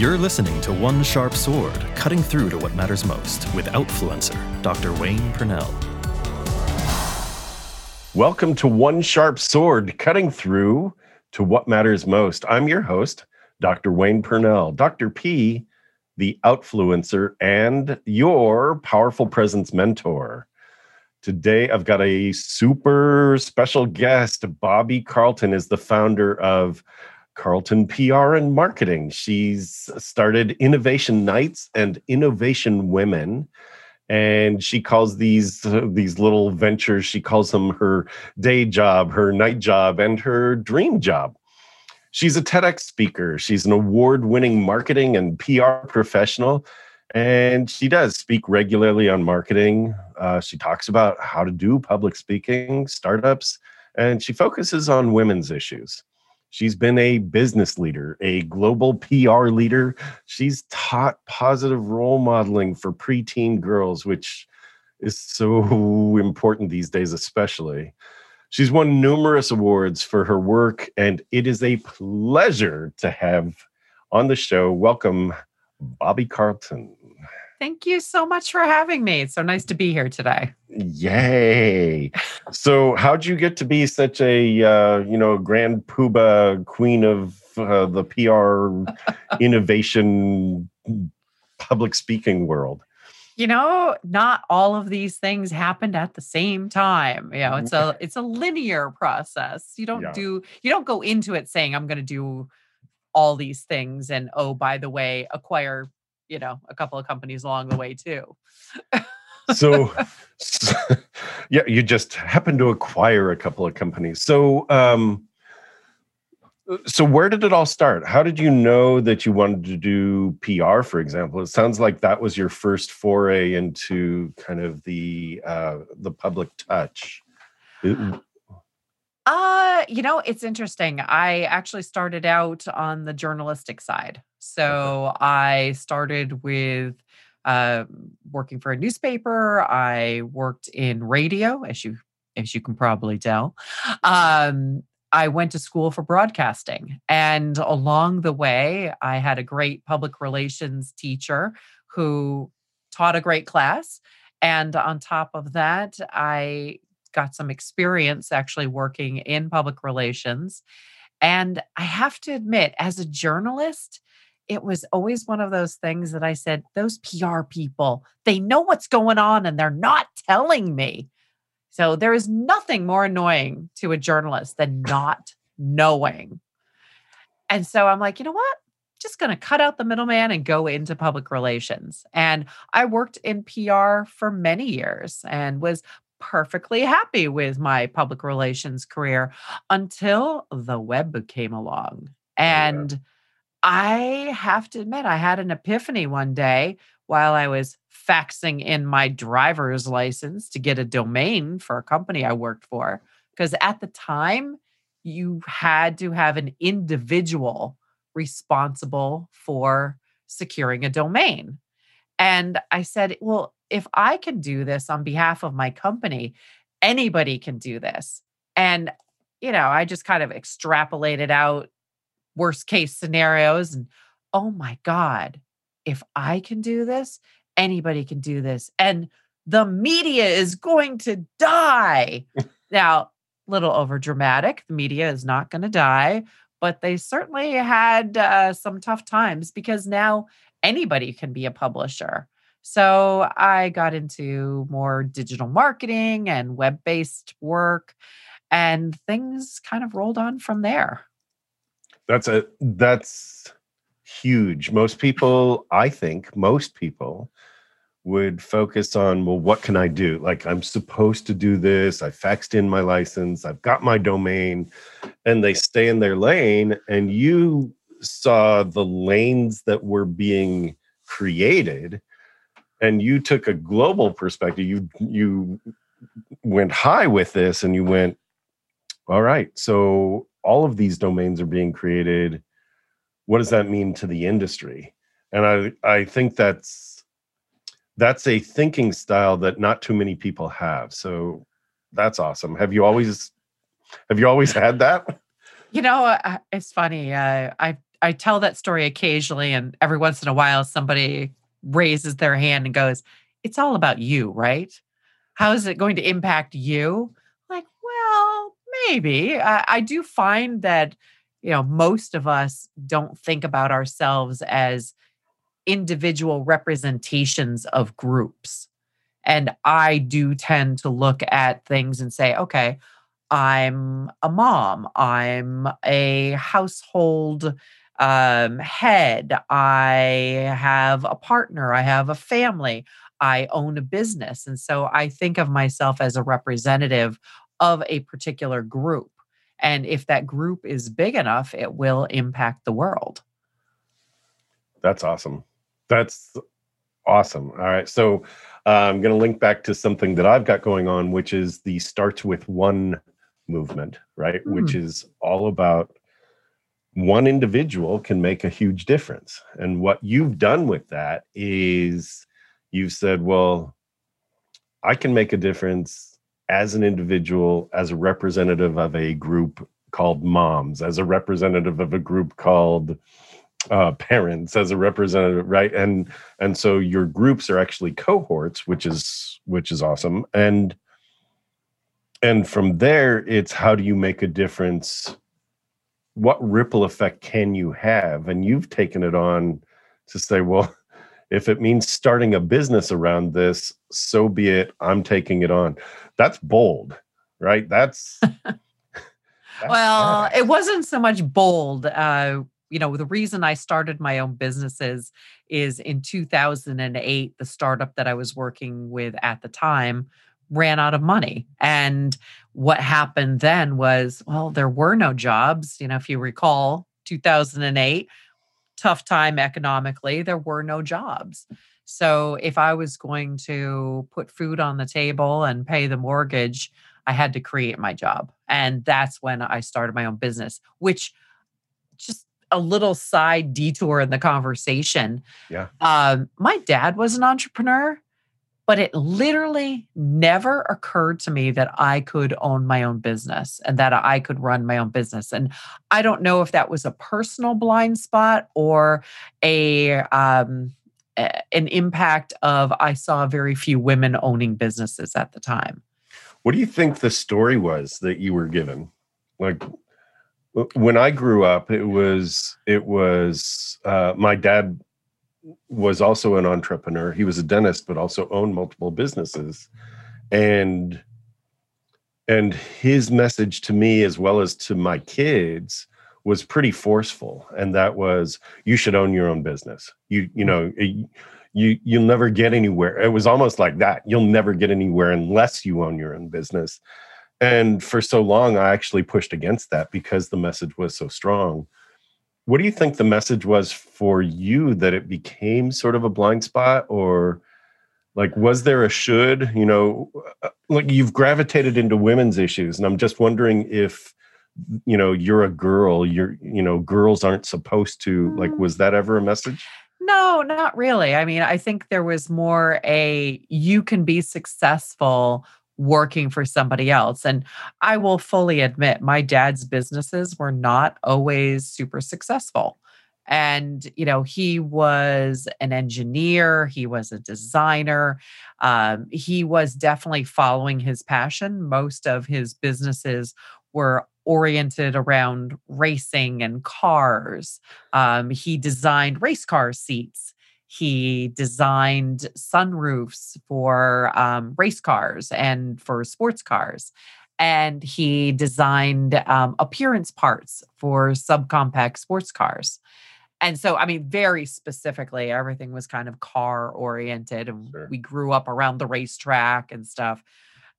You're listening to One Sharp Sword, cutting through to what matters most with Outfluencer, Dr. Wayne Pernell. Welcome to One Sharp Sword, cutting through to what matters most. I'm your host, Dr. Wayne Pernell, Dr. P, the Outfluencer, and your powerful presence mentor. Today, I've got a super special guest. Bobbie Carlton is the founder of Carlton PR and Marketing. She's started Innovation Nights and Innovation Women. And she calls these uh, these little ventures. She calls them her day job, her night job, and her dream job. She's a TEDx speaker. She's an award-winning marketing and PR professional, and she does speak regularly on marketing. Uh, she talks about how to do public speaking, startups, and she focuses on women's issues. She's been a business leader, a global PR leader. She's taught positive role modeling for preteen girls, which is so important these days, especially. She's won numerous awards for her work, and it is a pleasure to have on the show. Welcome, Bobbie Carlton. Thank you so much for having me. It's so nice to be here today. Yay! So, how'd you get to be such a uh, you know grand poobah queen of uh, the PR innovation public speaking world? You know, not all of these things happened at the same time. You know, it's a it's a linear process. You don't Yeah. do you don't go into it saying I'm going to do all these things and oh by the way acquire you know a couple of companies along the way too. so, so yeah you just happen to acquire a couple of companies. So um so where did it all start? How did you know that you wanted to do pr for example? It sounds like that was your first foray into kind of the uh the public touch Uh, you know, it's interesting. I actually started out on the journalistic side. So I started with uh, working for a newspaper. I worked in radio, as you as you can probably tell. Um, I went to school for broadcasting, and along the way, I had a great public relations teacher who taught a great class. And on top of that, I got some experience actually working in public relations. And I have to admit, as a journalist, it was always one of those things that I said, those PR people, they know what's going on and they're not telling me. So there is nothing more annoying to a journalist than not knowing. And so I'm like, you know what? Just going to cut out the middleman and go into public relations. And I worked in PR for many years and was perfectly happy with my public relations career until the web came along. yeah. And I have to admit, I had an epiphany one day while I was faxing in my driver's license to get a domain for a company I worked for. Because at the time, you had to have an individual responsible for securing a domain. And I said, well, if I can do this on behalf of my company, anybody can do this. And, you know, I just kind of extrapolated out worst case scenarios. And oh my God, if I can do this, anybody can do this. And the media is going to die. now, little over dramatic. The media is not going to die, but they certainly had uh, some tough times because now anybody can be a publisher. So I got into more digital marketing and web based work, and things kind of rolled on from there. that's a that's huge. Most people i think most people would focus on well what can i do? Like i'm supposed to do this. I faxed in my license. I've got my domain. And they stay in their lane and you saw the lanes that were being created and you took a global perspective. You you went high with this and you went all right so all of these domains are being created. What does that mean to the industry? And i i think that's that's a thinking style that not too many people have. So that's awesome. Have you always have you always had that? You know, uh, it's funny. Uh, I've I tell that story occasionally, and every once in a while, somebody raises their hand and goes, It's all about you, right? How is it going to impact you? Like, well, maybe. I, I do find that, you know, most of us don't think about ourselves as individual representations of groups. And I do tend to look at things and say, okay, I'm a mom, I'm a household um, head, I have a partner, I have a family, I own a business. And so I think of myself as a representative of a particular group. And if that group is big enough, it will impact the world. That's awesome. That's awesome. All right. So uh, I'm going to link back to something that I've got going on, which is the starts with one movement, right? Mm. Which is all about one individual can make a huge difference. And what you've done with that is you've said, well, I can make a difference as an individual, as a representative of a group called moms, as a representative of a group called uh, parents, as a representative, right? And and so your groups are actually cohorts, which is which is awesome. And and from there, it's how do you make a difference? What ripple effect can you have? And you've taken it on to say, well, if it means starting a business around this, so be it. I'm taking it on. That's bold, right? That's, that's well, it wasn't so much bold. Uh, you know, the reason I started my own businesses is in 2008, the startup that I was working with at the time ran out of money. And what happened then was, well, there were no jobs. You know, if you recall, 2008 tough time economically, there were no jobs. So if I was going to put food on the table and pay the mortgage, I had to create my job. And that's when I started my own business, which just a little side detour in the conversation. Yeah. Um, my dad was an entrepreneur but it literally never occurred to me that I could own my own business and that I could run my own business. And I don't know if that was a personal blind spot or a um, an impact of I saw very few women owning businesses at the time. What do you think the story was that you were given? Like when I grew up, it was it was uh, my dad was also an entrepreneur. He was a dentist, but also owned multiple businesses. And and his message to me as well as to my kids was pretty forceful. And that was you should own your own business. You you know eh, you you'll never get anywhere. It was almost like that. You'll never get anywhere unless you own your own business. And for so long i actually pushed against that because the message was so strong what do you think the message was for you that it became sort of a blind spot? Or like was there a should you know uh, like you've gravitated into women's issues and i'm just wondering if you know you're a girl you're you know girls aren't supposed to like was that ever a message? No not really. I mean i think there was more a you can be successful working for somebody else. And I will fully admit, my dad's businesses were not always super successful. And, you know, he was an engineer, he was a designer, um, he was definitely following his passion. Most of his businesses were oriented around racing and cars. Um, he designed race car seats he designed sunroofs for um, race cars and for sports cars. And he designed um, appearance parts for subcompact sports cars. And so, I mean, very specifically, everything was kind of car oriented. And sure. we grew up around the racetrack and stuff.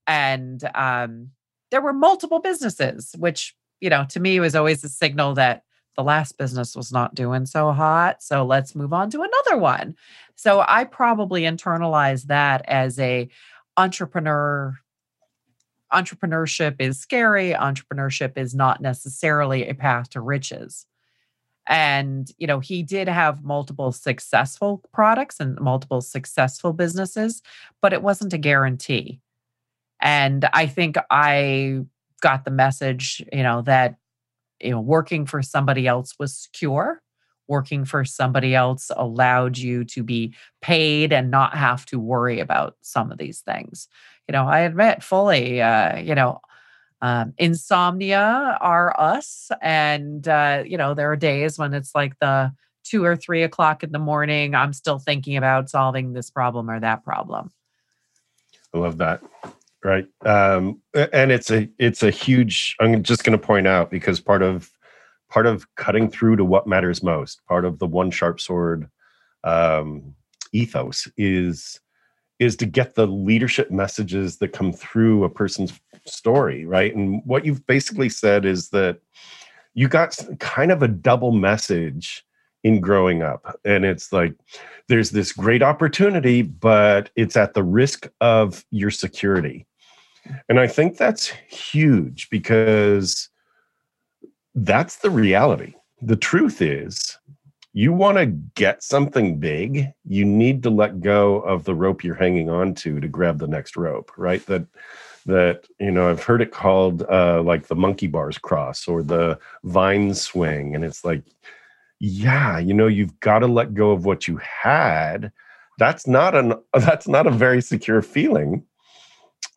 And um, there were multiple businesses, which, you know, to me was always a signal that the last business was not doing so hot. So let's move on to another one. So I probably internalized that as a entrepreneur entrepreneurship is scary entrepreneurship is not necessarily a path to riches and you know he did have multiple successful products and multiple successful businesses but it wasn't a guarantee and i think i got the message you know that you know working for somebody else was secure working for somebody else allowed you to be paid and not have to worry about some of these things. You know, I admit fully, uh, you know, um, insomnia are us. And, uh, you know, there are days when it's like the two or three o'clock in the morning, I'm still thinking about solving this problem or that problem. I love that. Right. Um, and it's a it's a huge I'm just gonna point out because part of part of cutting through to what matters most, part of the one sharp sword um, ethos is is to get the leadership messages that come through a person's story, right? And what you've basically said is that you got kind of a double message in growing up. And it's like there's this great opportunity, but it's at the risk of your security. And I think that's huge because that's the reality. The truth is, you want to get something big, you need to let go of the rope you're hanging on to to grab the next rope, right? That that you know i've heard it called uh like the monkey bars cross or the vine swing and it's like yeah you know you've got to let go of what you had that's not an that's not a very secure feeling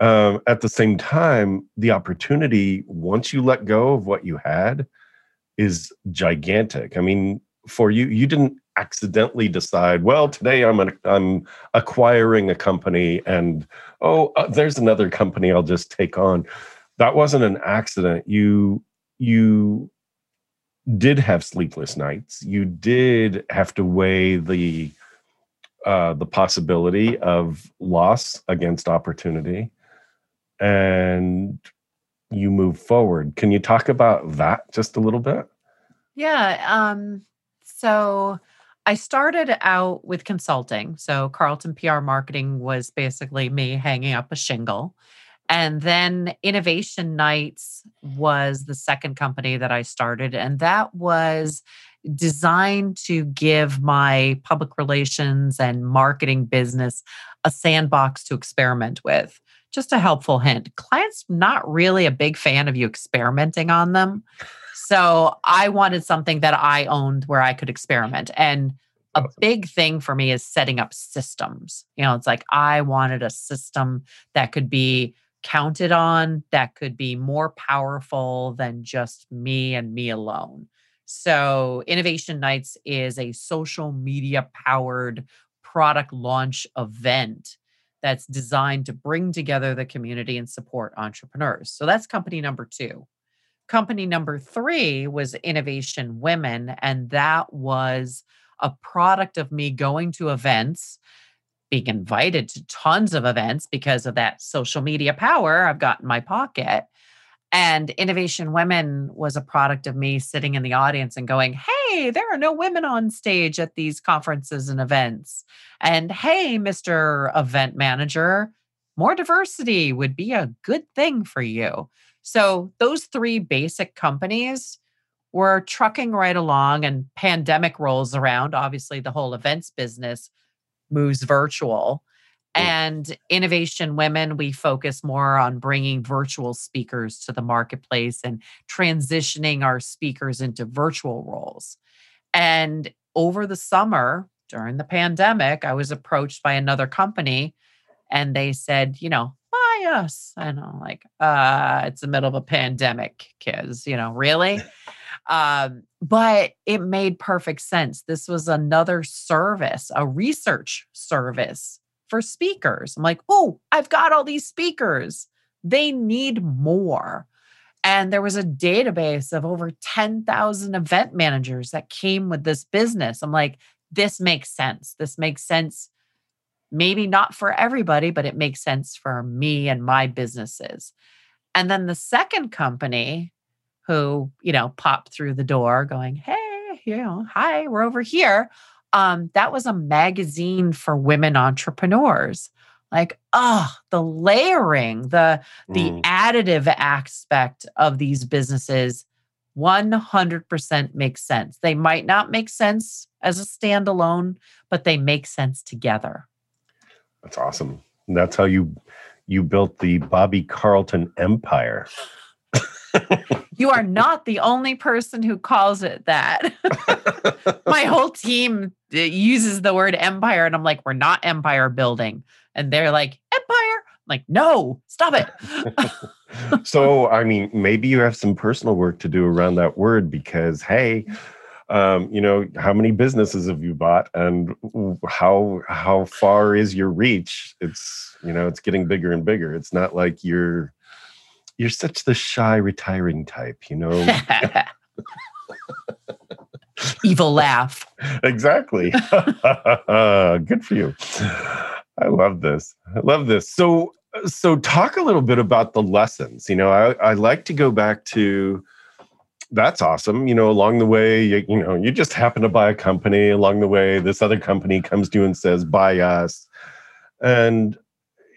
um, at the same time the opportunity once you let go of what you had is gigantic. I mean for you you didn't accidentally decide well today i'm an, i'm acquiring a company and oh uh, there's another company i'll just take on. That wasn't an accident. You you did have sleepless nights. You did have to weigh the uh, the possibility of loss against opportunity and you move forward can you talk about that just a little bit yeah um so I started out with consulting. So Carlton PR marketing was basically me hanging up a shingle. And then Innovation Nights was the second company that I started. And that was designed to give my public relations and marketing business a sandbox to experiment with. Just a helpful hint clients not really a big fan of you experimenting on them. So I wanted something that I owned where I could experiment. And a big thing for me is setting up systems. You know, it's like I wanted a system that could be counted on, that could be more powerful than just me and me alone. So, Innovation Nights is a social media powered product launch event that's designed to bring together the community and support entrepreneurs. So, that's company number two. Company number three was Innovation Women, and that was a product of me going to events, being invited to tons of events because of that social media power I've got in my pocket. And Innovation Women was a product of me sitting in the audience and going, Hey, there are no women on stage at these conferences and events. And hey, Mr. Event Manager, more diversity would be a good thing for you. So those three basic companies were trucking right along and pandemic rolls around. Obviously, the whole events business moves virtual. And Innovation Women, we focus more on bringing virtual speakers to the marketplace and transitioning our speakers into virtual roles. And over the summer, during the pandemic, I was approached by another company and they said, you know, us. And I'm like, uh, it's the middle of a pandemic, kids, you know, really? um, but it made perfect sense. This was another service, a research service for speakers. I'm like, oh, I've got all these speakers. They need more. And there was a database of over 10,000 event managers that came with this business. I'm like, this makes sense. This makes sense maybe not for everybody, but it makes sense for me and my businesses. And then the second company who, you know, popped through the door going, Hey, you know, hi, we're over here. Um, that was a magazine for women entrepreneurs. Like, oh, the layering, the the mm. additive aspect of these businesses 100% makes sense. They might not make sense as a standalone, but they make sense together. That's awesome. And that's how you you built the Bobbie Carlton empire. You are not the only person who calls it that. My whole team uh, uses the word empire, and I'm like, we're not empire building. And they're like, empire. I'm like, no, stop it. so, I mean, maybe you have some personal work to do around that word because, hey, um, you know, how many businesses have you bought, and how how far is your reach? It's you know, it's getting bigger and bigger. It's not like you're you're such the shy, retiring type, you know. Evil laugh. Exactly. Good for you. I love this. I love this. So, so talk a little bit about the lessons. You know, I, I like to go back to that's awesome. You know, along the way, you, you know, you just happen to buy a company. Along the way, this other company comes to you and says, "Buy us," and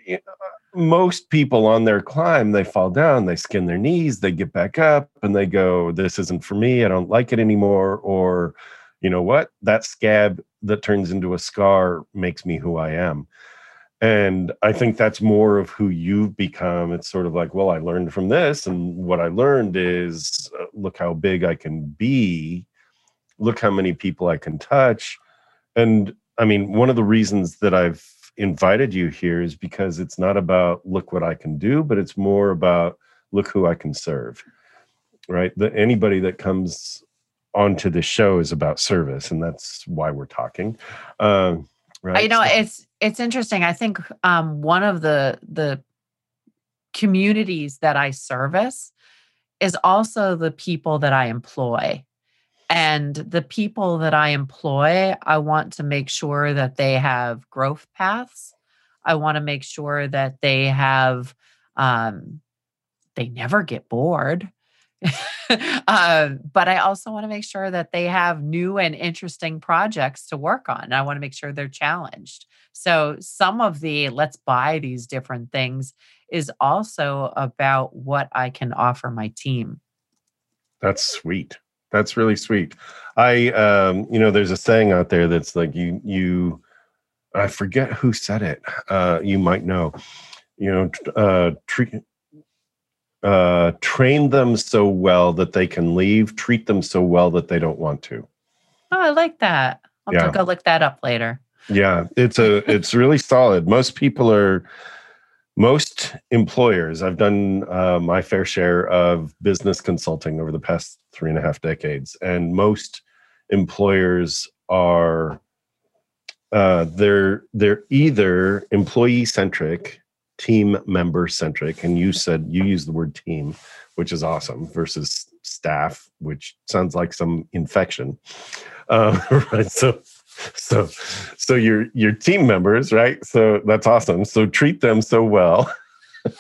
you know, most people on their climb, they fall down, they skin their knees, they get back up, and they go, "This isn't for me. I don't like it anymore." Or, you know what? That scab that turns into a scar makes me who I am. And I think that's more of who you've become. It's sort of like, well, I learned from this. And what I learned is uh, look how big I can be, look how many people I can touch. And I mean, one of the reasons that I've invited you here is because it's not about look what I can do, but it's more about look who I can serve. Right? The, anybody that comes onto the show is about service, and that's why we're talking. Um, right? You know, so, it's it's interesting. I think um, one of the the communities that I service is also the people that I employ. And the people that I employ, I want to make sure that they have growth paths. I want to make sure that they have, um, they never get bored. uh, but I also want to make sure that they have new and interesting projects to work on. I want to make sure they're challenged. So, some of the let's buy these different things is also about what I can offer my team. That's sweet. That's really sweet. I, um, you know, there's a saying out there that's like you, you, I forget who said it. Uh, you might know. You know, uh, treat, uh, train them so well that they can leave. Treat them so well that they don't want to. Oh, I like that. I'll yeah. go look that up later. Yeah, it's a it's really solid. Most people are most employers i've done uh, my fair share of business consulting over the past three and a half decades and most employers are uh, they're they're either employee centric team member centric and you said you use the word team which is awesome versus staff which sounds like some infection. Uh, right so so so your your team members right so that's awesome so treat them so well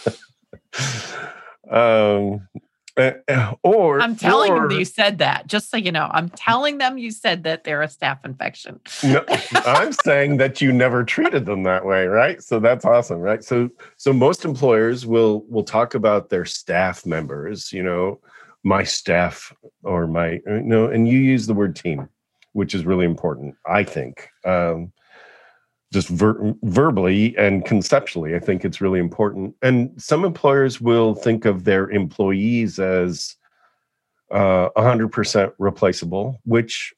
um eh, eh, or I'm telling or, them you said that. Just so you know, I'm telling them you said that they're a staph infection. no, I'm saying that you never treated them that way, right? So that's awesome, right? So so most employers will will talk about their staff members, you know, my staff or my you know, and you use the word team which is really important, I think. Um, just ver- verbally and conceptually, I think it's really important. And some employers will think of their employees as uh, 100% replaceable, which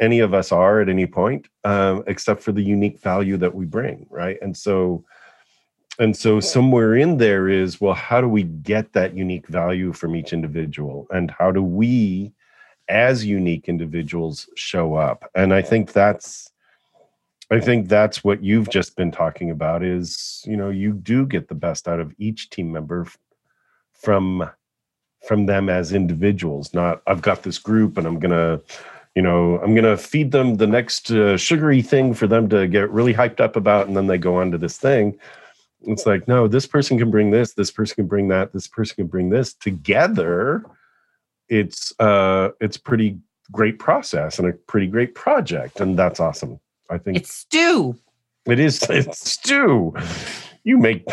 any of us are at any point, um, except for the unique value that we bring, right? And so, and so somewhere in there is well, how do we get that unique value from each individual, and how do we as unique individuals show up. And i think that's i think that's what you've just been talking about is you know you do get the best out of each team member from from them as individuals not i've got this group and i'm gonna you know i'm gonna feed them the next uh, sugary thing for them to get really hyped up about and then they go on to this thing. It's like no this person can bring this this person can bring that this person can bring this together it's uh it's pretty great process and a pretty great project and that's awesome. I think it's stew. It is it's stew. You make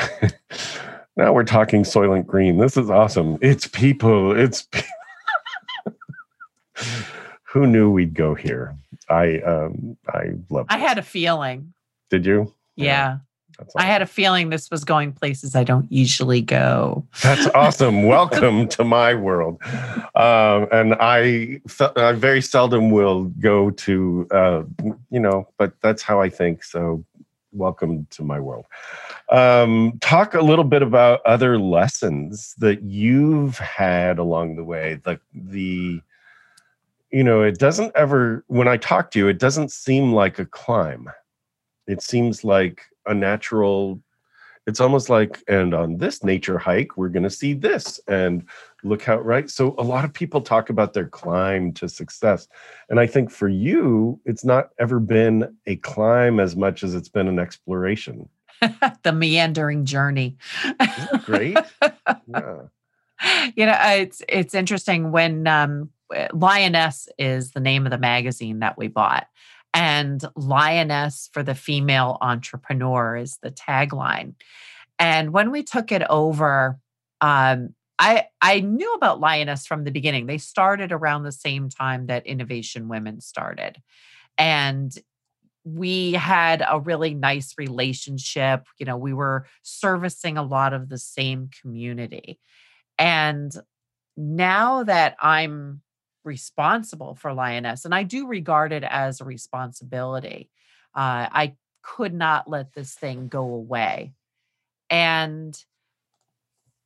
now we're talking soylent green. This is awesome. It's people it's who knew we'd go here? I um i love i had a feeling. Did you? Yeah That's I had a feeling this was going places I don't usually go. That's awesome. Welcome to my world. Um, and I, I very seldom will go to, uh, you know, but that's how I think. So, welcome to my world. Um, talk a little bit about other lessons that you've had along the way, like the, you know, it doesn't ever, when I talk to you, it doesn't seem like a climb. It seems like a natural it's almost like and on this nature hike we're going to see this and look how right? So a lot of people talk about their climb to success and i think for you it's not ever been a climb as much as it's been an exploration. The meandering journey. Great. Yeah. You know it's it's interesting when um lioness is the name of the magazine that we bought and lioness for the female entrepreneur is the tagline. And when we took it over um, I, I knew about lioness from the beginning. They started around the same time that innovation women started. And we had a really nice relationship. You know we were servicing a lot of the same community. And now that i'm responsible for Lioness, and I do regard it as a responsibility. Uh, I could not let this thing go away. And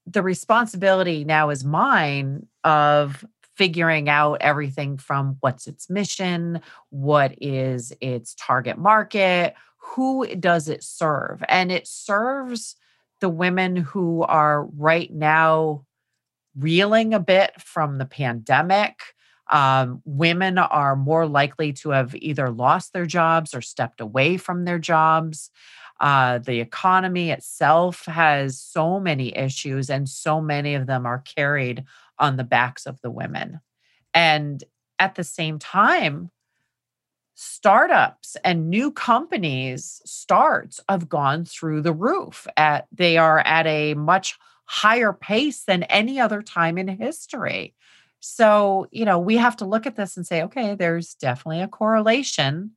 the responsibility now is mine of figuring out everything from what's its mission, what is its target market, who does it serve? And it serves the women who are right now reeling a bit from the pandemic, um, women are more likely to have either lost their jobs or stepped away from their jobs. Uh, the economy itself has so many issues, and so many of them are carried on the backs of the women. And at the same time, startups and new companies starts have gone through the roof at they are at a much higher pace than any other time in history so, you know, we have to look at this and say, okay, there's definitely a correlation.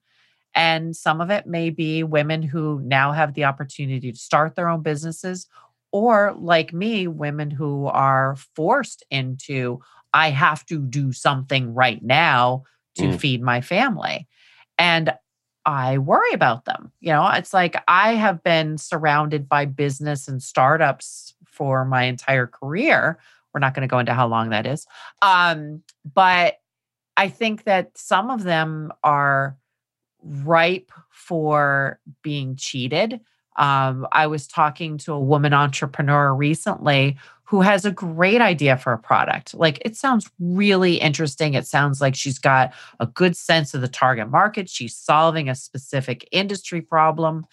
And some of it may be women who now have the opportunity to start their own businesses, or like me, women who are forced into, I have to do something right now to mm. feed my family. And I worry about them. You know, it's like I have been surrounded by business and startups for my entire career we're not going to go into how long that is. Um, but I think that some of them are ripe for being cheated. Um, I was talking to a woman entrepreneur recently who has a great idea for a product. Like it sounds really interesting. It sounds like she's got a good sense of the target market. She's solving a specific industry problem.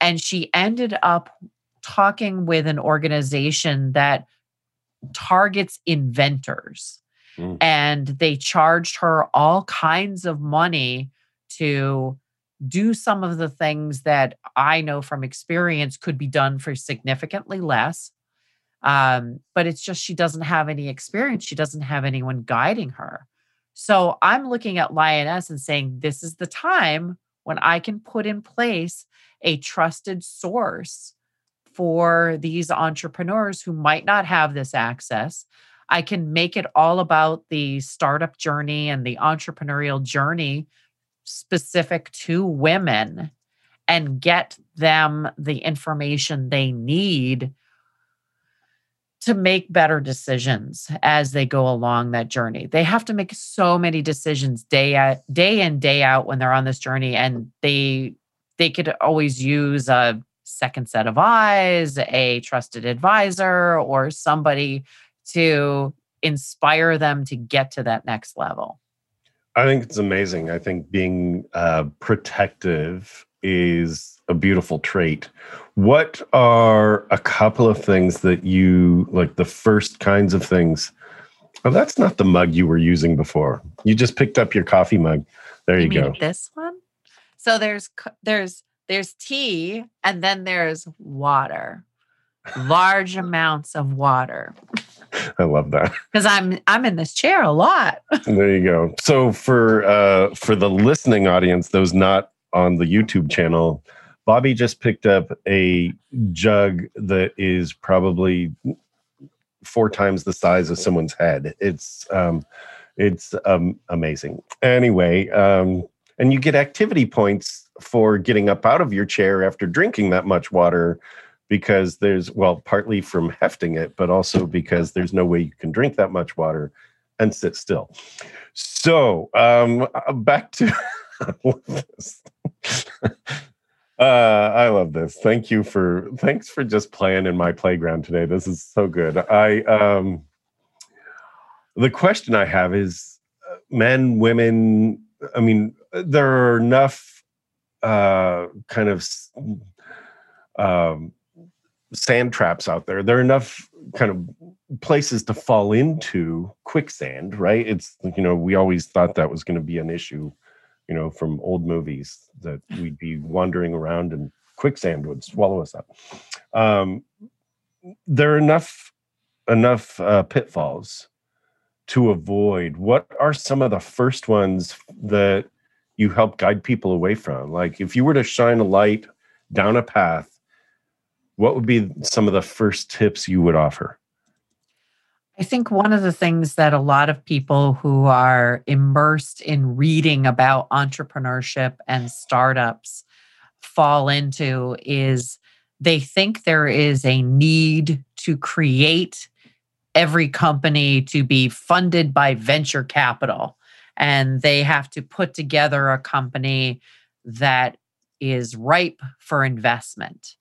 And she ended up talking with an organization that targets inventors. Mm. And they charged her all kinds of money to do some of the things that I know from experience could be done for significantly less. Um, but it's just she doesn't have any experience. She doesn't have anyone guiding her. So I'm looking at Lioness and saying, this is the time when I can put in place a trusted source for these entrepreneurs who might not have this access. I can make it all about the startup journey and the entrepreneurial journey specific to women and get them the information they need to make better decisions as they go along that journey. They have to make so many decisions day at day in day out when they're on this journey and they they could always use a second set of eyes, a trusted advisor, or somebody to inspire them to get to that next level? I think it's amazing. I think being uh, protective is a beautiful trait. What are a couple of things that you like the first kinds of things? Oh, that's not the mug you were using before. You just picked up your coffee mug. There you, you go. This one. So there's there's there's tea and then there's water. Large amounts of water. I love that. Because i'm i'm in this chair a lot. There you go. So for uh for the listening audience those not on the youtube channel Bobbie just picked up a jug that is probably four times the size of someone's head. It's um, it's um, amazing. Anyway, um, and you get activity points for getting up out of your chair after drinking that much water because there's well partly from hefting it but also because there's no way you can drink that much water and sit still. So um back to uh i love this. Thank you for thanks for just playing in my playground today. This is so good. I um the question i have is uh, men women i mean there are enough uh kind of um sand traps out there. There are enough kind of places to fall into quicksand, right? It's you know we always thought that was going to be an issue, you know, from old movies that we'd be wandering around and quicksand would swallow us up. Um, there are enough enough uh, pitfalls to avoid. What are some of the first ones that you help guide people away from? Like if you were to shine a light down a path what would be some of the first tips you would offer? I think one of the things that a lot of people who are immersed in reading about entrepreneurship and startups fall into is they think there is a need to create every company to be funded by venture capital. And they have to put together a company that is ripe for investment.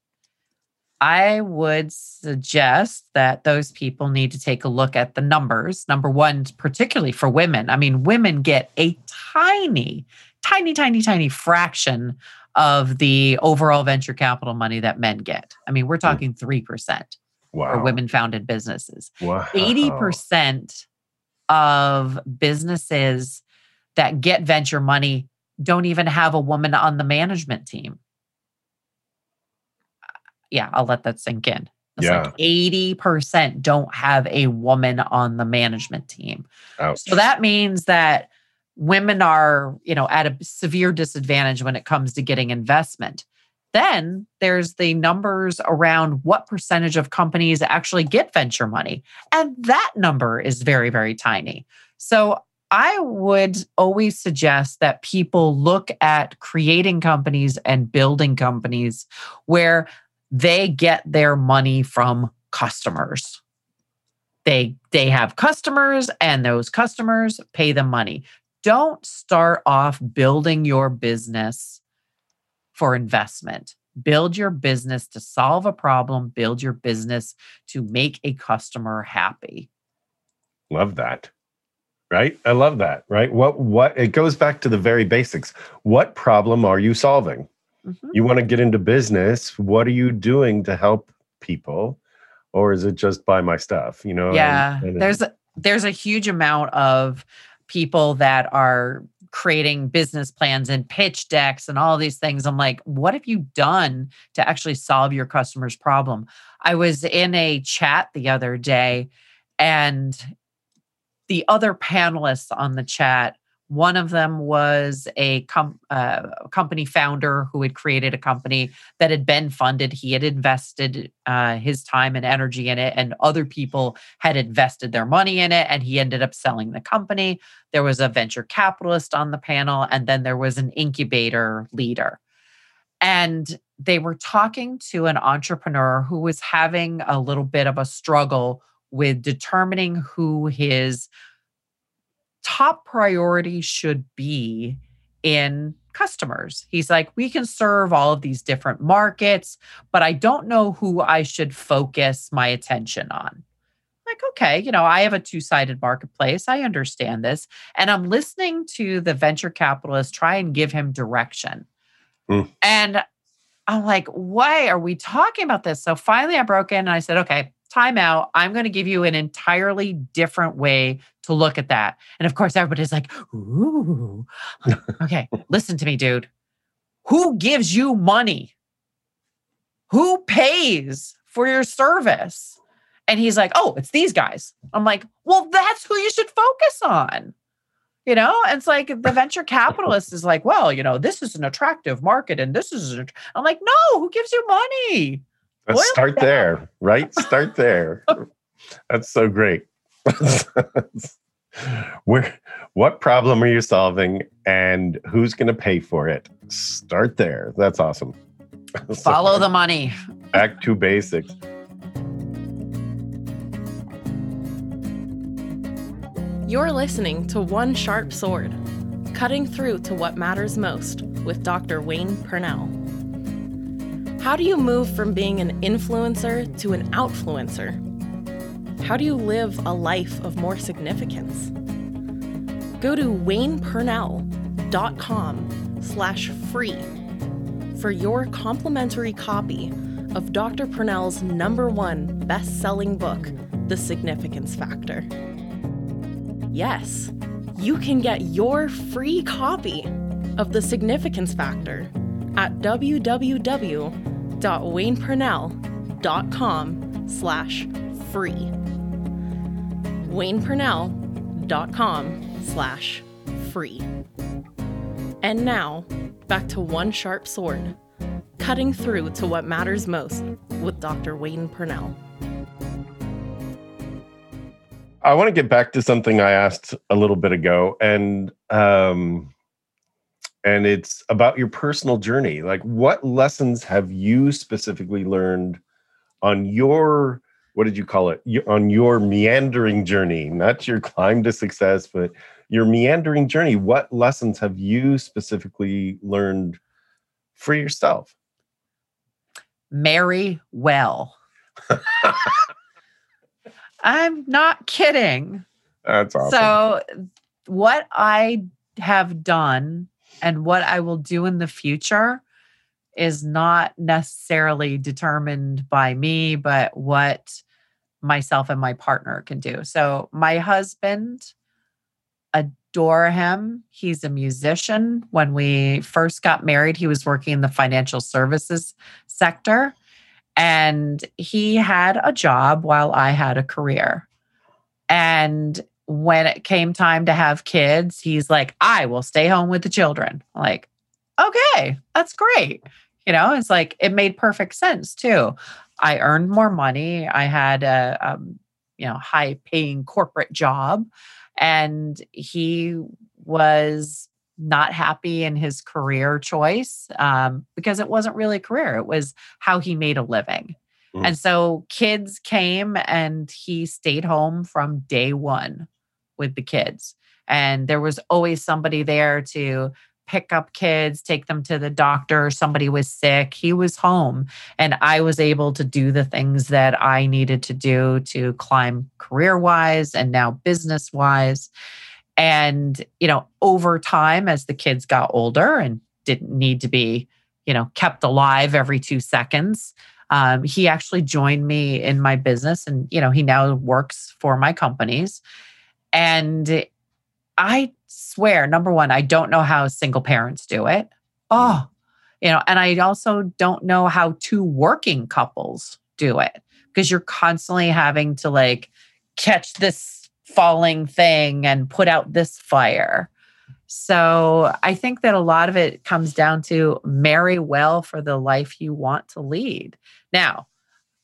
I would suggest that those people need to take a look at the numbers. Number one, particularly for women. I mean, women get a tiny, tiny, tiny, tiny fraction of the overall venture capital money that men get. I mean, we're hmm. talking 3% wow. for women founded businesses. Wow. 80% of businesses that get venture money don't even have a woman on the management team yeah, I'll let that sink in. It's yeah. like 80% don't have a woman on the management team. Ouch. So that means that women are, you know, at a severe disadvantage when it comes to getting investment. Then there's the numbers around what percentage of companies actually get venture money. And that number is very, very tiny. So I would always suggest that people look at creating companies and building companies where they get their money from customers. They they have customers and those customers pay them money. Don't start off building your business for investment. Build your business to solve a problem, build your business to make a customer happy. Love that. Right? I love that. Right? What what it goes back to the very basics. What problem are you solving? Mm-hmm. You want to get into business. What are you doing to help people? Or is it just buy my stuff? You know? Yeah. And, and there's a, there's a huge amount of people that are creating business plans and pitch decks and all these things. I'm like, what have you done to actually solve your customer's problem? I was in a chat the other day and the other panelists on the chat one of them was a com- uh, company founder who had created a company that had been funded. He had invested uh, his time and energy in it, and other people had invested their money in it, and he ended up selling the company. There was a venture capitalist on the panel, and then there was an incubator leader. And they were talking to an entrepreneur who was having a little bit of a struggle with determining who his top priority should be in customers. He's like, we can serve all of these different markets, but I don't know who I should focus my attention on. Like, okay, you know, I have a two sided marketplace. I understand this. And I'm listening to the venture capitalist try and give him direction. Mm. And I'm like, why are we talking about this? So finally, I broke in and I said, okay, time out. I'm going to give you an entirely different way to look at that. And of course, everybody's like, ooh. okay, listen to me, dude. Who gives you money? Who pays for your service? And he's like, oh, it's these guys. I'm like, well, that's who you should focus on. You know, and it's like the venture capitalist is like, well, you know, this is an attractive market and this is. I'm like, no, who gives you money? Let's Boil start there, right? Start there. That's so great. Where, what problem are you solving and who's going to pay for it? Start there. That's awesome. Follow the money. Back to basics. You're listening to One Sharp Sword, cutting through to what matters most with Dr. Wayne Pernell. How do you move from being an influencer to an outfluencer? How do you live a life of more significance? Go to waynepernell.com slash free for your complimentary copy of Dr. Pernell's number one best-selling book, The Significance Factor. Yes, you can get your free copy of The Significance Factor at www.waynepernell.com slash free. waynepernell.com slash free. And now, back to One Sharp Sword, cutting through to what matters most with Dr. Wayne Pernell. I want to get back to something I asked a little bit ago, and um, and it's about your personal journey. Like, what lessons have you specifically learned on your what did you call it? On your meandering journey, not your climb to success, but your meandering journey. What lessons have you specifically learned for yourself? Marry well. I'm not kidding. That's awesome. So, what I have done and what I will do in the future is not necessarily determined by me, but what myself and my partner can do. So, my husband, adore him. He's a musician. When we first got married, he was working in the financial services sector. And he had a job while I had a career. And when it came time to have kids, he's like, I will stay home with the children. Like, okay, that's great. You know, it's like it made perfect sense too. I earned more money. I had a, um, you know, high paying corporate job. And he was not happy in his career choice um, because it wasn't really a career, it was how he made a living. Mm. And so kids came and he stayed home from day one with the kids. And there was always somebody there to pick up kids, take them to the doctor. Somebody was sick. He was home. And I was able to do the things that I needed to do to climb career wise and now business wise. And, you know, over time, as the kids got older and didn't need to be, you know, kept alive every two seconds, um, he actually joined me in my business. And, you know, he now works for my companies. And I swear, number one, I don't know how single parents do it. Oh, you know, and I also don't know how two working couples do it because you're constantly having to like catch this falling thing and put out this fire. So I think that a lot of it comes down to marry well for the life you want to lead. Now,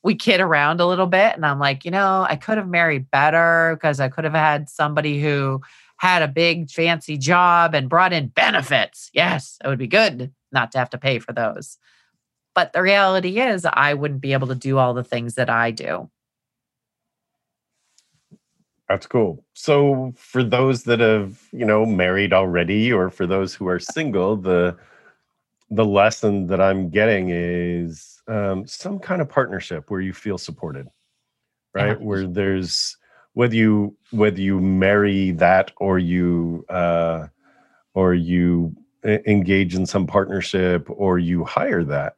we kid around a little bit, and I'm like, you know, I could have married better because I could have had somebody who had a big fancy job and brought in benefits. Yes, it would be good not to have to pay for those. But the reality is, I wouldn't be able to do all the things that I do. That's cool. So for those that have, you know, married already or for those who are single, the the lesson that I'm getting is um, some kind of partnership where you feel supported, right? Yeah. Where there's whether you whether you marry that or you uh, or you engage in some partnership or you hire that,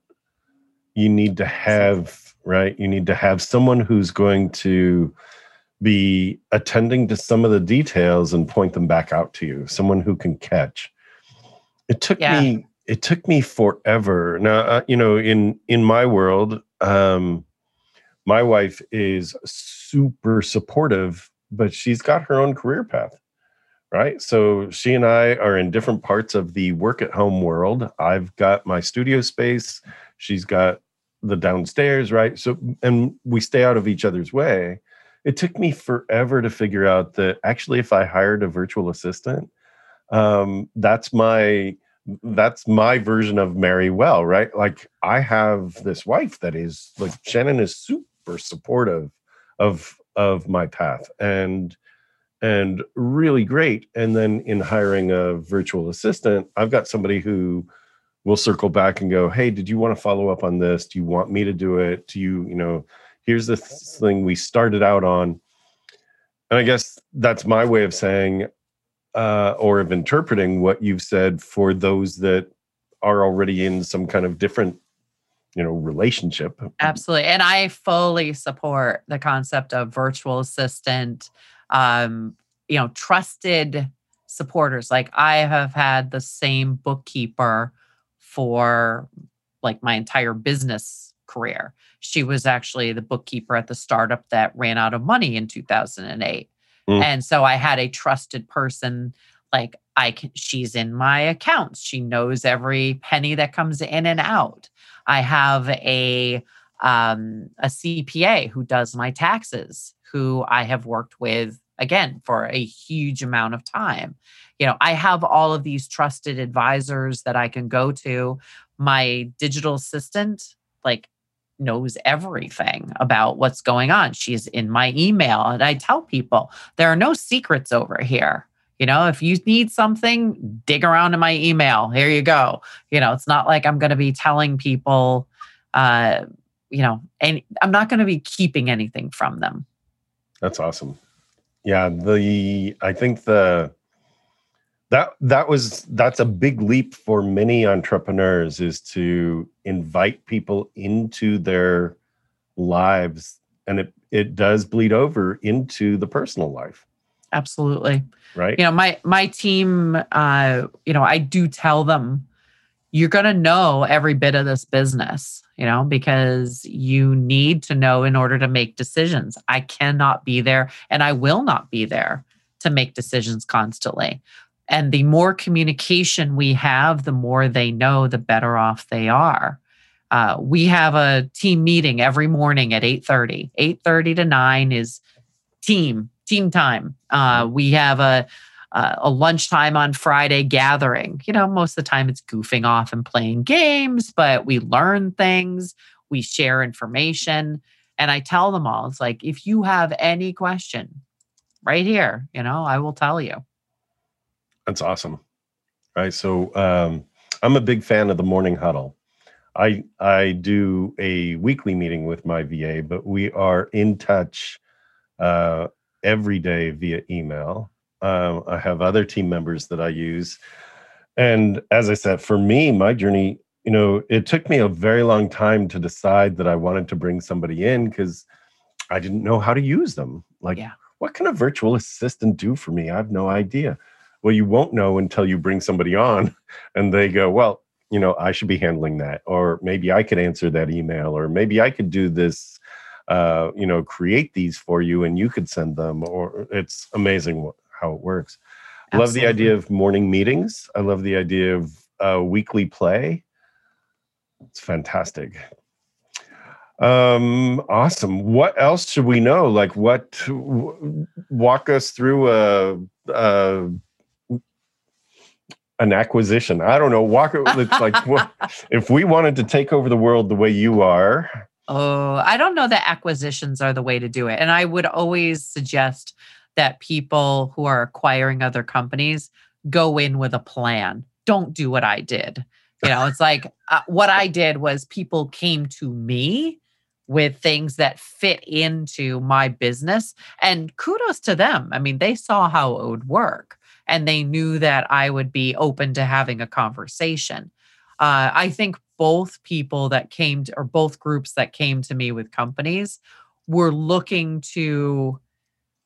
you need to have right. You need to have someone who's going to be attending to some of the details and point them back out to you someone who can catch it took yeah. me it took me forever now uh, you know in in my world um my wife is super supportive but she's got her own career path right? So she and I are in different parts of the work at home world. I've got my studio space, she's got the downstairs, right? So, and we stay out of each other's way. It took me forever to figure out that actually, if I hired a virtual assistant, um, that's my that's my version of marry well, right? Like I have this wife that is like Shannon is super supportive of of my path and and really great. And then in hiring a virtual assistant, I've got somebody who will circle back and go, "Hey, did you want to follow up on this? Do you want me to do it? Do you, you know, here's the thing we started out on." And I guess that's my way of saying uh, or of interpreting what you've said for those that are already in some kind of different you know relationship absolutely and i fully support the concept of virtual assistant um you know trusted supporters like i have had the same bookkeeper for like my entire business career she was actually the bookkeeper at the startup that ran out of money in 2008 Mm. And so I had a trusted person like I can she's in my accounts. She knows every penny that comes in and out. I have a um a CPA who does my taxes who I have worked with again for a huge amount of time. You know, I have all of these trusted advisors that I can go to. My digital assistant like knows everything about what's going on. She's in my email. And I tell people there are no secrets over here. You know, if you need something, dig around in my email. Here you go. You know, it's not like I'm going to be telling people, uh, you know, and I'm not going to be keeping anything from them. That's awesome. Yeah. The, I think the, that that was that's a big leap for many entrepreneurs is to invite people into their lives and it it does bleed over into the personal life. Absolutely. Right? You know my my team uh you know i do tell them you're going to know every bit of this business you know because you need to know in order to make decisions. I cannot be there and i will not be there to make decisions constantly and the more communication we have, the more they know, the better off they are. Uh, we have a team meeting every morning at 8.30 8.30 to 9 is team team time. Uh, we have a a lunchtime on friday gathering. You know most of the time it's goofing off and playing games but we learn things. We share information. And i tell them all it's like if you have any question right here you know i will tell you that's awesome. Right. So um, I'm a big fan of the morning huddle. I I do a weekly meeting with my VA, but we are in touch uh, every day via email. Um, I have other team members that I use, and as I said, for me, my journey, you know, it took me a very long time to decide that I wanted to bring somebody in because I didn't know how to use them. Like, yeah. what can a virtual assistant do for me? I have no idea. Well, you won't know until you bring somebody on and they go, well, you know, I should be handling that. Or maybe I could answer that email, or maybe I could do this, uh, you know, create these for you and you could send them. Or it's amazing how it works. I love the idea of morning meetings. I love the idea of uh, weekly play. It's fantastic. Um, awesome. What else should we know? Like, what? W- walk us through a, a an acquisition. I don't know. Walk it's like if we wanted to take over the world the way you are. Oh, I don't know that acquisitions are the way to do it. And I would always suggest that people who are acquiring other companies go in with a plan. Don't do what I did. You know, it's like uh, what I did was people came to me with things that fit into my business and kudos to them. I mean, they saw how it would work and they knew that I would be open to having a conversation. Uh, I think both people that came to, or both groups that came to me with companies were looking to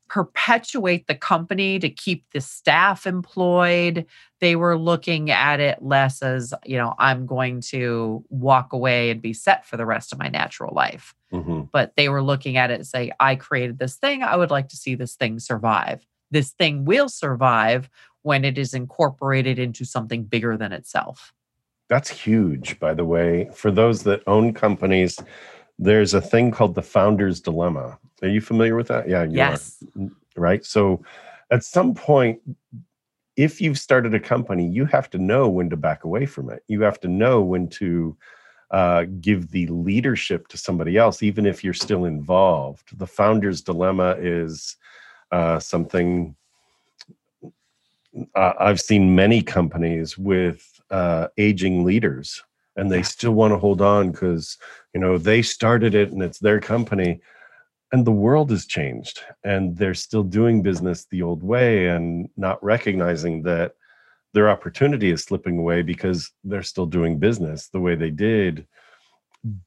perpetuate the company to keep the staff employed. They were looking at it less as, you know, I'm going to walk away and be set for the rest of my natural life. Mm-hmm. But they were looking at it and say, I created this thing. I would like to see this thing survive this thing will survive when it is incorporated into something bigger than itself. That's huge, by the way. For those that own companies, there's a thing called the founder's dilemma. Are you familiar with that? Yeah, you yes. Are, right. So at some point, if you've started a company, you have to know when to back away from it. You have to know when to uh, give the leadership to somebody else, even if you're still involved. The founder's dilemma is uh, something uh, I've seen many companies with uh, aging leaders, and they still want to hold on because you know they started it and it's their company and the world has changed and they're still doing business the old way and not recognizing that their opportunity is slipping away because they're still doing business the way they did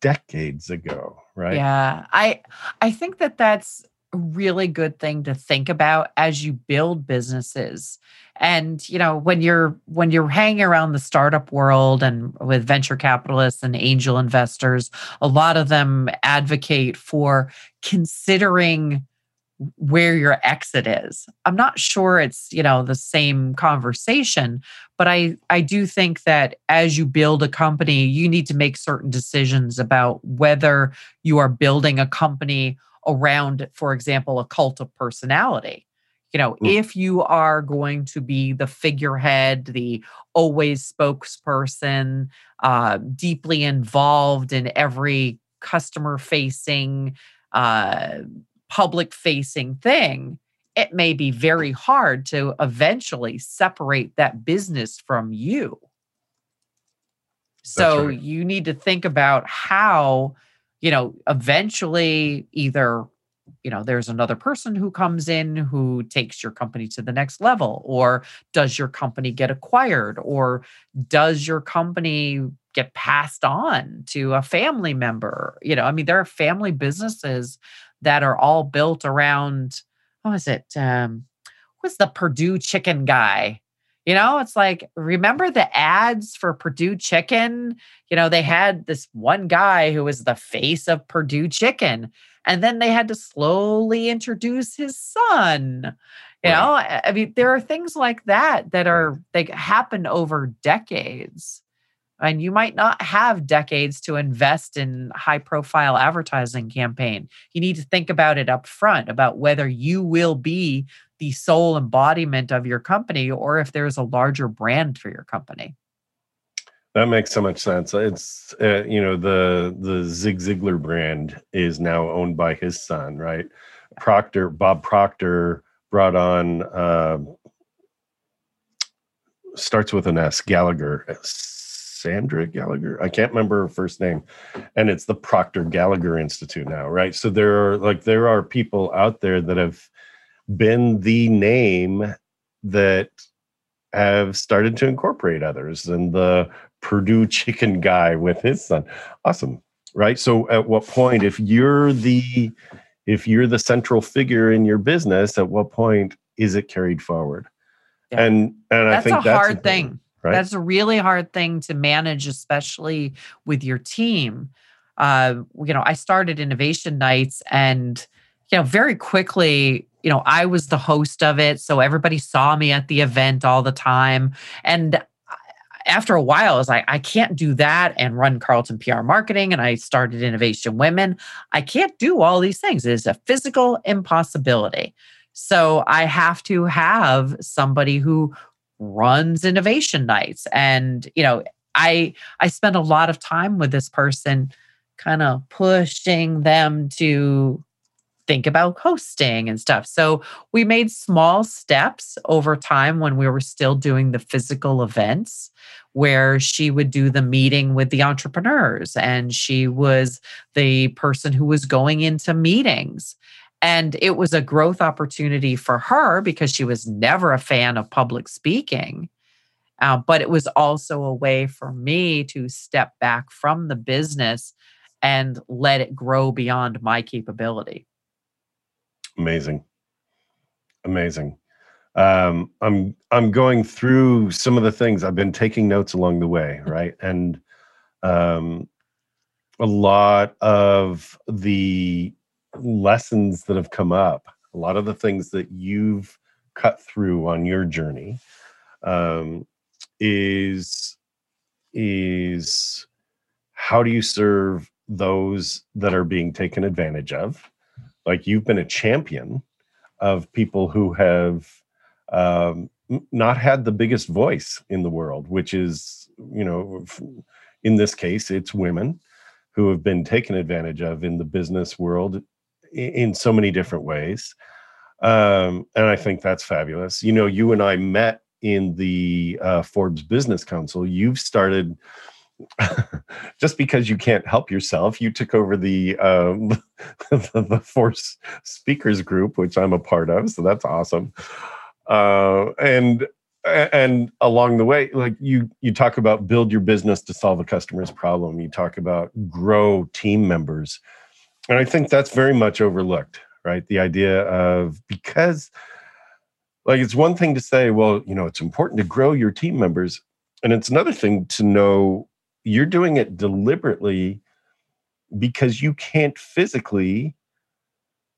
decades ago right? Yeah i i think that that's really good thing to think about as you build businesses. And you know when you're when you're hanging around the startup world and with venture capitalists and angel investors a lot of them advocate for considering where your exit is. I'm not sure it's you know the same conversation but i i do think that as you build a company you need to make certain decisions about whether you are building a company around for example a cult of personality you know mm. if you are going to be the figurehead the always spokesperson uh, deeply involved in every customer facing uh, public facing thing it may be very hard to eventually separate that business from you so right. you need to think about how you know eventually either you know there's another person who comes in who takes your company to the next level or does your company get acquired or does your company get passed on to a family member? You know i mean there are family businesses that are all built around what was it um what's the perdue chicken guy you know, it's like, remember the ads for Perdue Chicken? You know, they had this one guy who was the face of Perdue Chicken. And then they had to slowly introduce his son. You right. know, I mean, there are things like that that are, they happen over decades. And you might not have decades to invest in high profile advertising campaign. You need to think about it up front about whether you will be the sole embodiment of your company or if there's a larger brand for your company. That makes so much sense. It's uh, you know the the Zig Ziglar brand is now owned by his son, right? Proctor Bob Proctor brought on uh, starts with an S Gallagher Sandra Gallagher. I can't remember her first name, and it's the Proctor Gallagher Institute now, right? So there are like there are people out there that have been the name that have started to incorporate others and the Perdue chicken guy with his son. Awesome. Right. So at what point, if you're the if you're the central figure in your business, at what point is it carried forward? Yeah. And and that's I think that's a that's hard thing. Right? That's a really hard thing to manage, especially with your team. Uh, you know, I started innovation nights and you know, very quickly you know, I was the host of it. So everybody saw me at the event all the time. And after a while, I was like, I can't do that and run Carlton PR marketing. And I started Innovation Women. I can't do all these things. It is a physical impossibility. So I have to have somebody who runs innovation nights. And, you know, I I spend a lot of time with this person kind of pushing them to think about hosting and stuff. So we made small steps over time when we were still doing the physical events where she would do the meeting with the entrepreneurs and she was the person who was going into meetings. And it was a growth opportunity for her because she was never a fan of public speaking. Uh, but it was also a way for me to step back from the business and let it grow beyond my capability. Amazing. Amazing. Um, I'm I'm going through some of the things I've been taking notes along the way, right? And um, a lot of the lessons that have come up, a lot of the things that you've cut through on your journey um, is is how do you serve those that are being taken advantage of like you've been a champion of people who have um, not had the biggest voice in the world which is you know in this case it's women who have been taken advantage of in the business world in so many different ways. Um, and i think that's fabulous. You know you and i met in the uh, forbes business council. You've started just because you can't help yourself, you took over the um, the, the Forbes Speakers Group, which I'm a part of. So that's awesome. Uh, and and along the way, like you you talk about build your business to solve a customer's problem. You talk about grow team members, and I think that's very much overlooked. Right, the idea of because like it's one thing to say, well, you know, it's important to grow your team members, and it's another thing to know you're doing it deliberately because you can't physically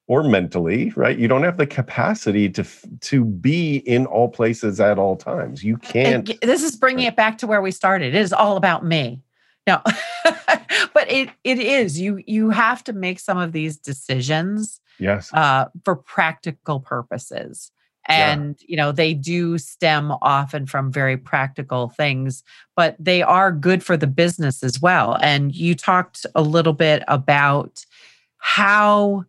or mentally right? You don't have the capacity to to be in all places at all times. You can't and this is bringing it back to where we started. It is all about me. No but it it is. You you have to make some of these decisions yes. uh, for practical purposes and yeah. you know they do stem often from very practical things but they are good for the business as well and you talked a little bit about how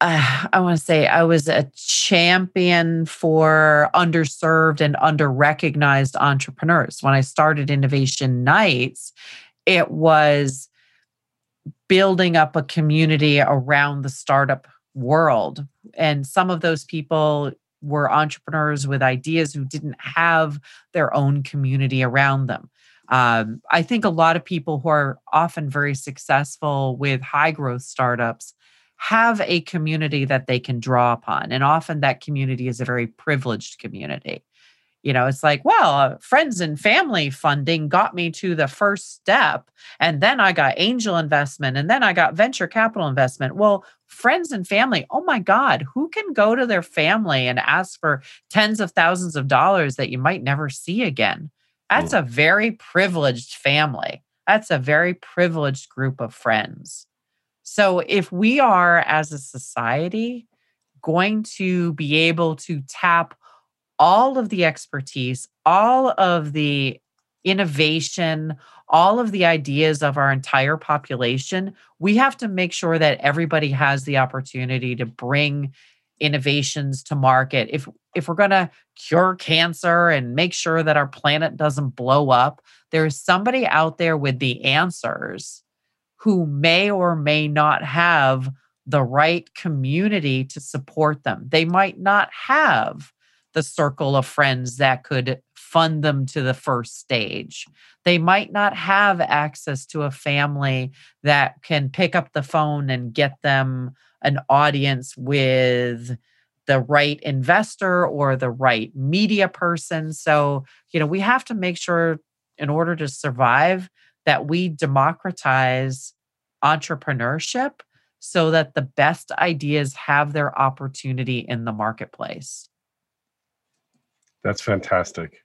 uh, I want to say I was a champion for underserved and under-recognized entrepreneurs. When I started Innovation Nights, it was building up a community around the startup world. And some of those people were entrepreneurs with ideas who didn't have their own community around them. Um, I think a lot of people who are often very successful with high growth startups have a community that they can draw upon. And often that community is a very privileged community. You know, it's like, well, uh, friends and family funding got me to the first step. And then I got angel investment and then I got venture capital investment. Well, friends and family, oh my God, who can go to their family and ask for tens of thousands of dollars that you might never see again? That's mm. a very privileged family. That's a very privileged group of friends. So if we are, as a society, going to be able to tap all of the expertise, all of the innovation, all of the ideas of our entire population, we have to make sure that everybody has the opportunity to bring innovations to market. If if we're going to cure cancer and make sure that our planet doesn't blow up, there's somebody out there with the answers who may or may not have the right community to support them. They might not have the circle of friends that could fund them to the first stage. They might not have access to a family that can pick up the phone and get them an audience with the right investor or the right media person. So, you know, we have to make sure in order to survive that we democratize entrepreneurship so that the best ideas have their opportunity in the marketplace. That's fantastic.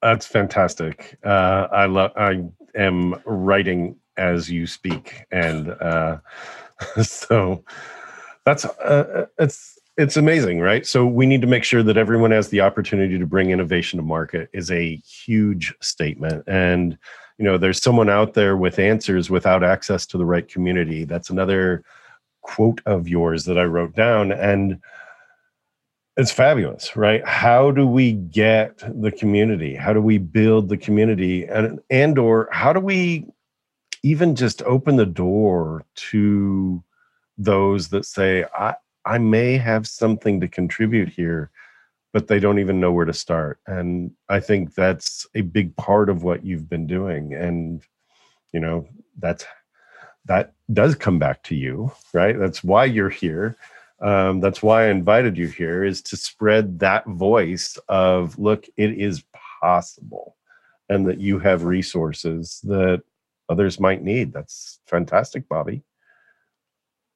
That's fantastic. Uh, I love. I am writing as you speak, and uh, so that's uh, it's it's amazing, right? So we need to make sure that everyone has the opportunity to bring innovation to market. Is a huge statement, and you know, there's someone out there with answers without access to the right community. That's another quote of yours that I wrote down, and it's fabulous right? How do we get the community? How do we build the community? And and or how do we even just open the door to those that say i i may have something to contribute here but they don't even know where to start. And i think that's a big part of what you've been doing. And you know that's that does come back to you right? That's why you're here um, that's why I invited you here is to spread that voice of look, it is possible, and that you have resources that others might need. That's fantastic, Bobbie.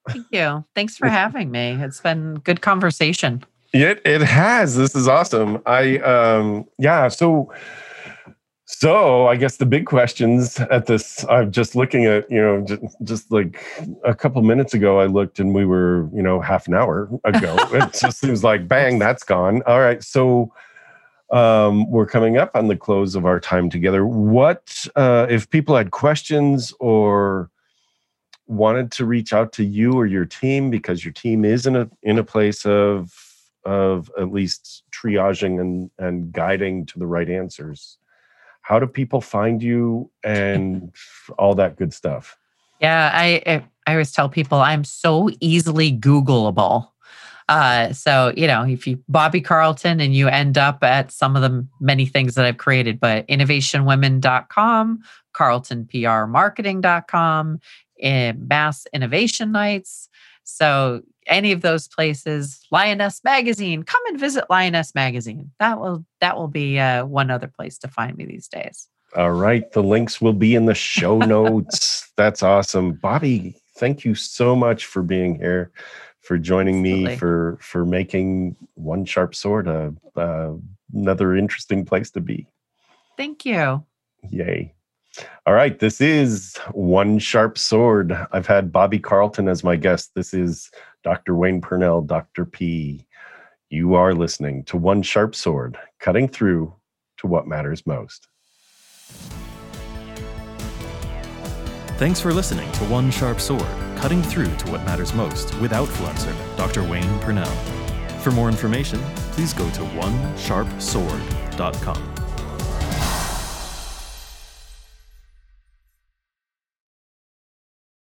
Thank you. Thanks for having me. It's been good conversation. It it has. This is awesome. I um yeah, so so I guess the big questions at this I'm just looking at, you know, just, just like a couple minutes ago I looked and we were, you know, half an hour ago. it just seems like bang, that's gone. All right. So um, we're coming up on the close of our time together. What uh, if people had questions or wanted to reach out to you or your team because your team is in a in a place of of at least triaging and and guiding to the right answers how do people find you and all that good stuff? Yeah i i always tell people i'm so easily googleable. Uh, so you know if you bobbie carlton and you end up at some of the many things that i've created but innovationwomen.com carltonprmarketing.com in mass innovation nights so any of those places, Lioness Magazine, come and visit Lioness Magazine. That will that will be uh, one other place to find me these days. All right, the links will be in the show notes. That's awesome, Bobbie. Thank you so much for being here, for joining Absolutely. me, for for making One Sharp Sword a, uh, another interesting place to be. Thank you. Yay. All right, this is One Sharp Sword. I've had Bobbie Carlton as my guest. This is Dr. Wayne Pernell, Dr. P. You are listening to One Sharp Sword, cutting through to what matters most. Thanks for listening to One Sharp Sword, cutting through to what matters most with Outfluencer, Dr. Wayne Pernell. For more information, please go to onesharpsword.com.